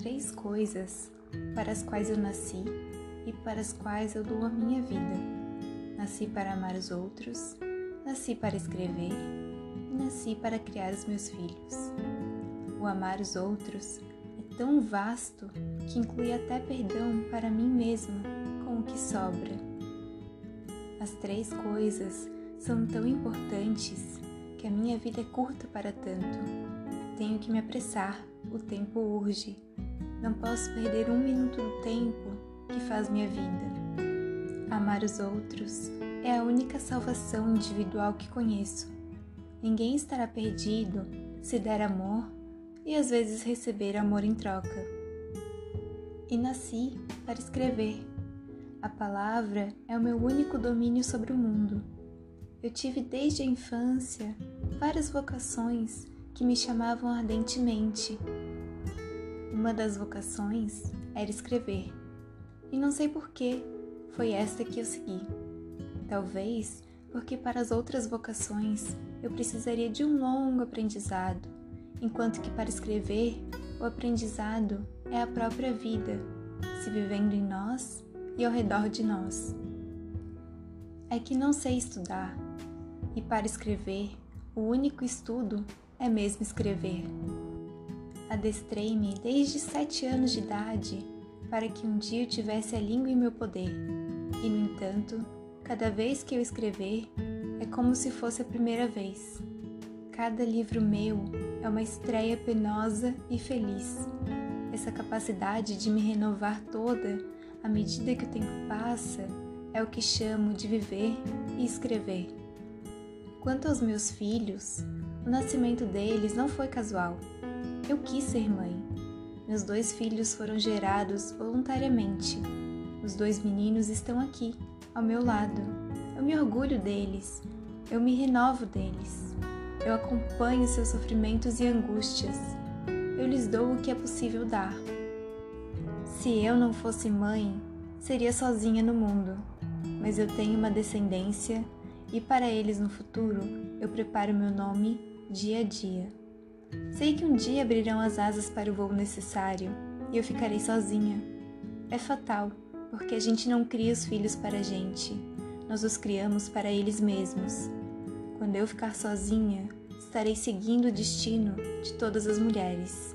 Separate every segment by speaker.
Speaker 1: três coisas para as quais eu nasci e para as quais eu dou a minha vida. Nasci para amar os outros, nasci para escrever e nasci para criar os meus filhos. O amar os outros é tão vasto que inclui até perdão para mim mesma com o que sobra. As três coisas são tão importantes que a minha vida é curta para tanto. Tenho que me apressar, o tempo urge. Não posso perder um minuto do tempo que faz minha vida. Amar os outros é a única salvação individual que conheço. Ninguém estará perdido se der amor e às vezes receber amor em troca. E nasci para escrever. A palavra é o meu único domínio sobre o mundo. Eu tive desde a infância várias vocações que me chamavam ardentemente. Uma das vocações era escrever, e não sei por que foi esta que eu segui. Talvez porque para as outras vocações eu precisaria de um longo aprendizado, enquanto que para escrever o aprendizado é a própria vida, se vivendo em nós e ao redor de nós. É que não sei estudar, e para escrever, o único estudo é mesmo escrever. Adestrei-me desde sete anos de idade para que um dia eu tivesse a língua em meu poder, e no entanto, cada vez que eu escrever, é como se fosse a primeira vez. Cada livro meu é uma estreia penosa e feliz. Essa capacidade de me renovar toda à medida que o tempo passa é o que chamo de viver e escrever. Quanto aos meus filhos, o nascimento deles não foi casual. Eu quis ser mãe. Meus dois filhos foram gerados voluntariamente. Os dois meninos estão aqui, ao meu lado. Eu me orgulho deles. Eu me renovo deles. Eu acompanho seus sofrimentos e angústias. Eu lhes dou o que é possível dar. Se eu não fosse mãe, seria sozinha no mundo, mas eu tenho uma descendência e para eles no futuro eu preparo meu nome dia a dia. Sei que um dia abrirão as asas para o voo necessário e eu ficarei sozinha. É fatal, porque a gente não cria os filhos para a gente, nós os criamos para eles mesmos. Quando eu ficar sozinha, estarei seguindo o destino de todas as mulheres.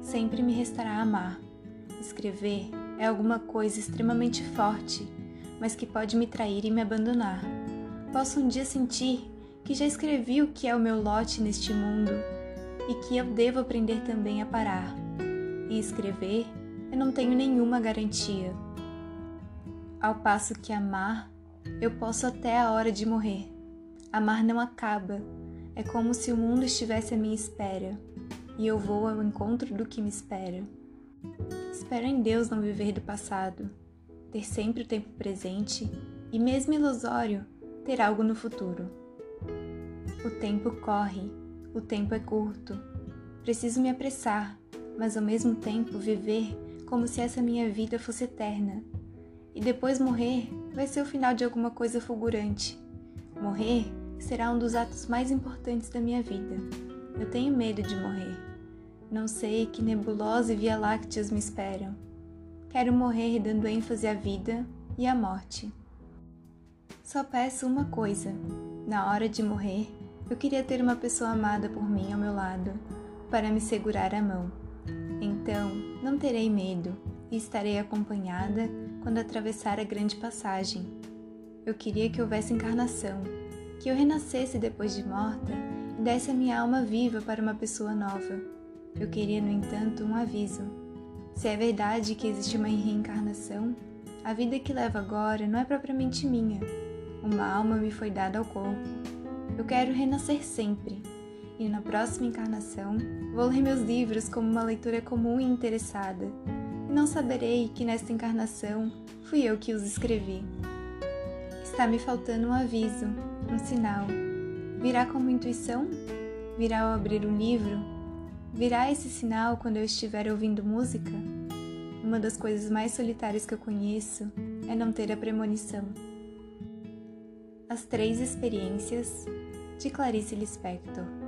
Speaker 1: Sempre me restará amar. Escrever é alguma coisa extremamente forte, mas que pode me trair e me abandonar posso um dia sentir que já escrevi o que é o meu lote neste mundo e que eu devo aprender também a parar. E escrever, eu não tenho nenhuma garantia. Ao passo que amar, eu posso até a hora de morrer. Amar não acaba, é como se o mundo estivesse à minha espera e eu vou ao encontro do que me espera. Espero em Deus não viver do passado, ter sempre o tempo presente e, mesmo ilusório, ter algo no futuro. O tempo corre, o tempo é curto. Preciso me apressar, mas ao mesmo tempo viver como se essa minha vida fosse eterna. E depois morrer vai ser o final de alguma coisa fulgurante. Morrer será um dos atos mais importantes da minha vida. Eu tenho medo de morrer. Não sei que nebulosa e via lácteas me esperam. Quero morrer dando ênfase à vida e à morte. Só peço uma coisa: na hora de morrer, eu queria ter uma pessoa amada por mim ao meu lado, para me segurar a mão. Então, não terei medo e estarei acompanhada quando atravessar a grande passagem. Eu queria que houvesse encarnação, que eu renascesse depois de morta e desse a minha alma viva para uma pessoa nova. Eu queria, no entanto, um aviso. Se é verdade que existe uma reencarnação, a vida que levo agora não é propriamente minha, uma alma me foi dada ao corpo. Eu quero renascer sempre. E na próxima encarnação, vou ler meus livros como uma leitura comum e interessada. E não saberei que nesta encarnação fui eu que os escrevi. Está me faltando um aviso, um sinal. Virá como intuição? Virá ao abrir um livro? Virá esse sinal quando eu estiver ouvindo música? Uma das coisas mais solitárias que eu conheço é não ter a premonição. As Três Experiências, de Clarice Lispector.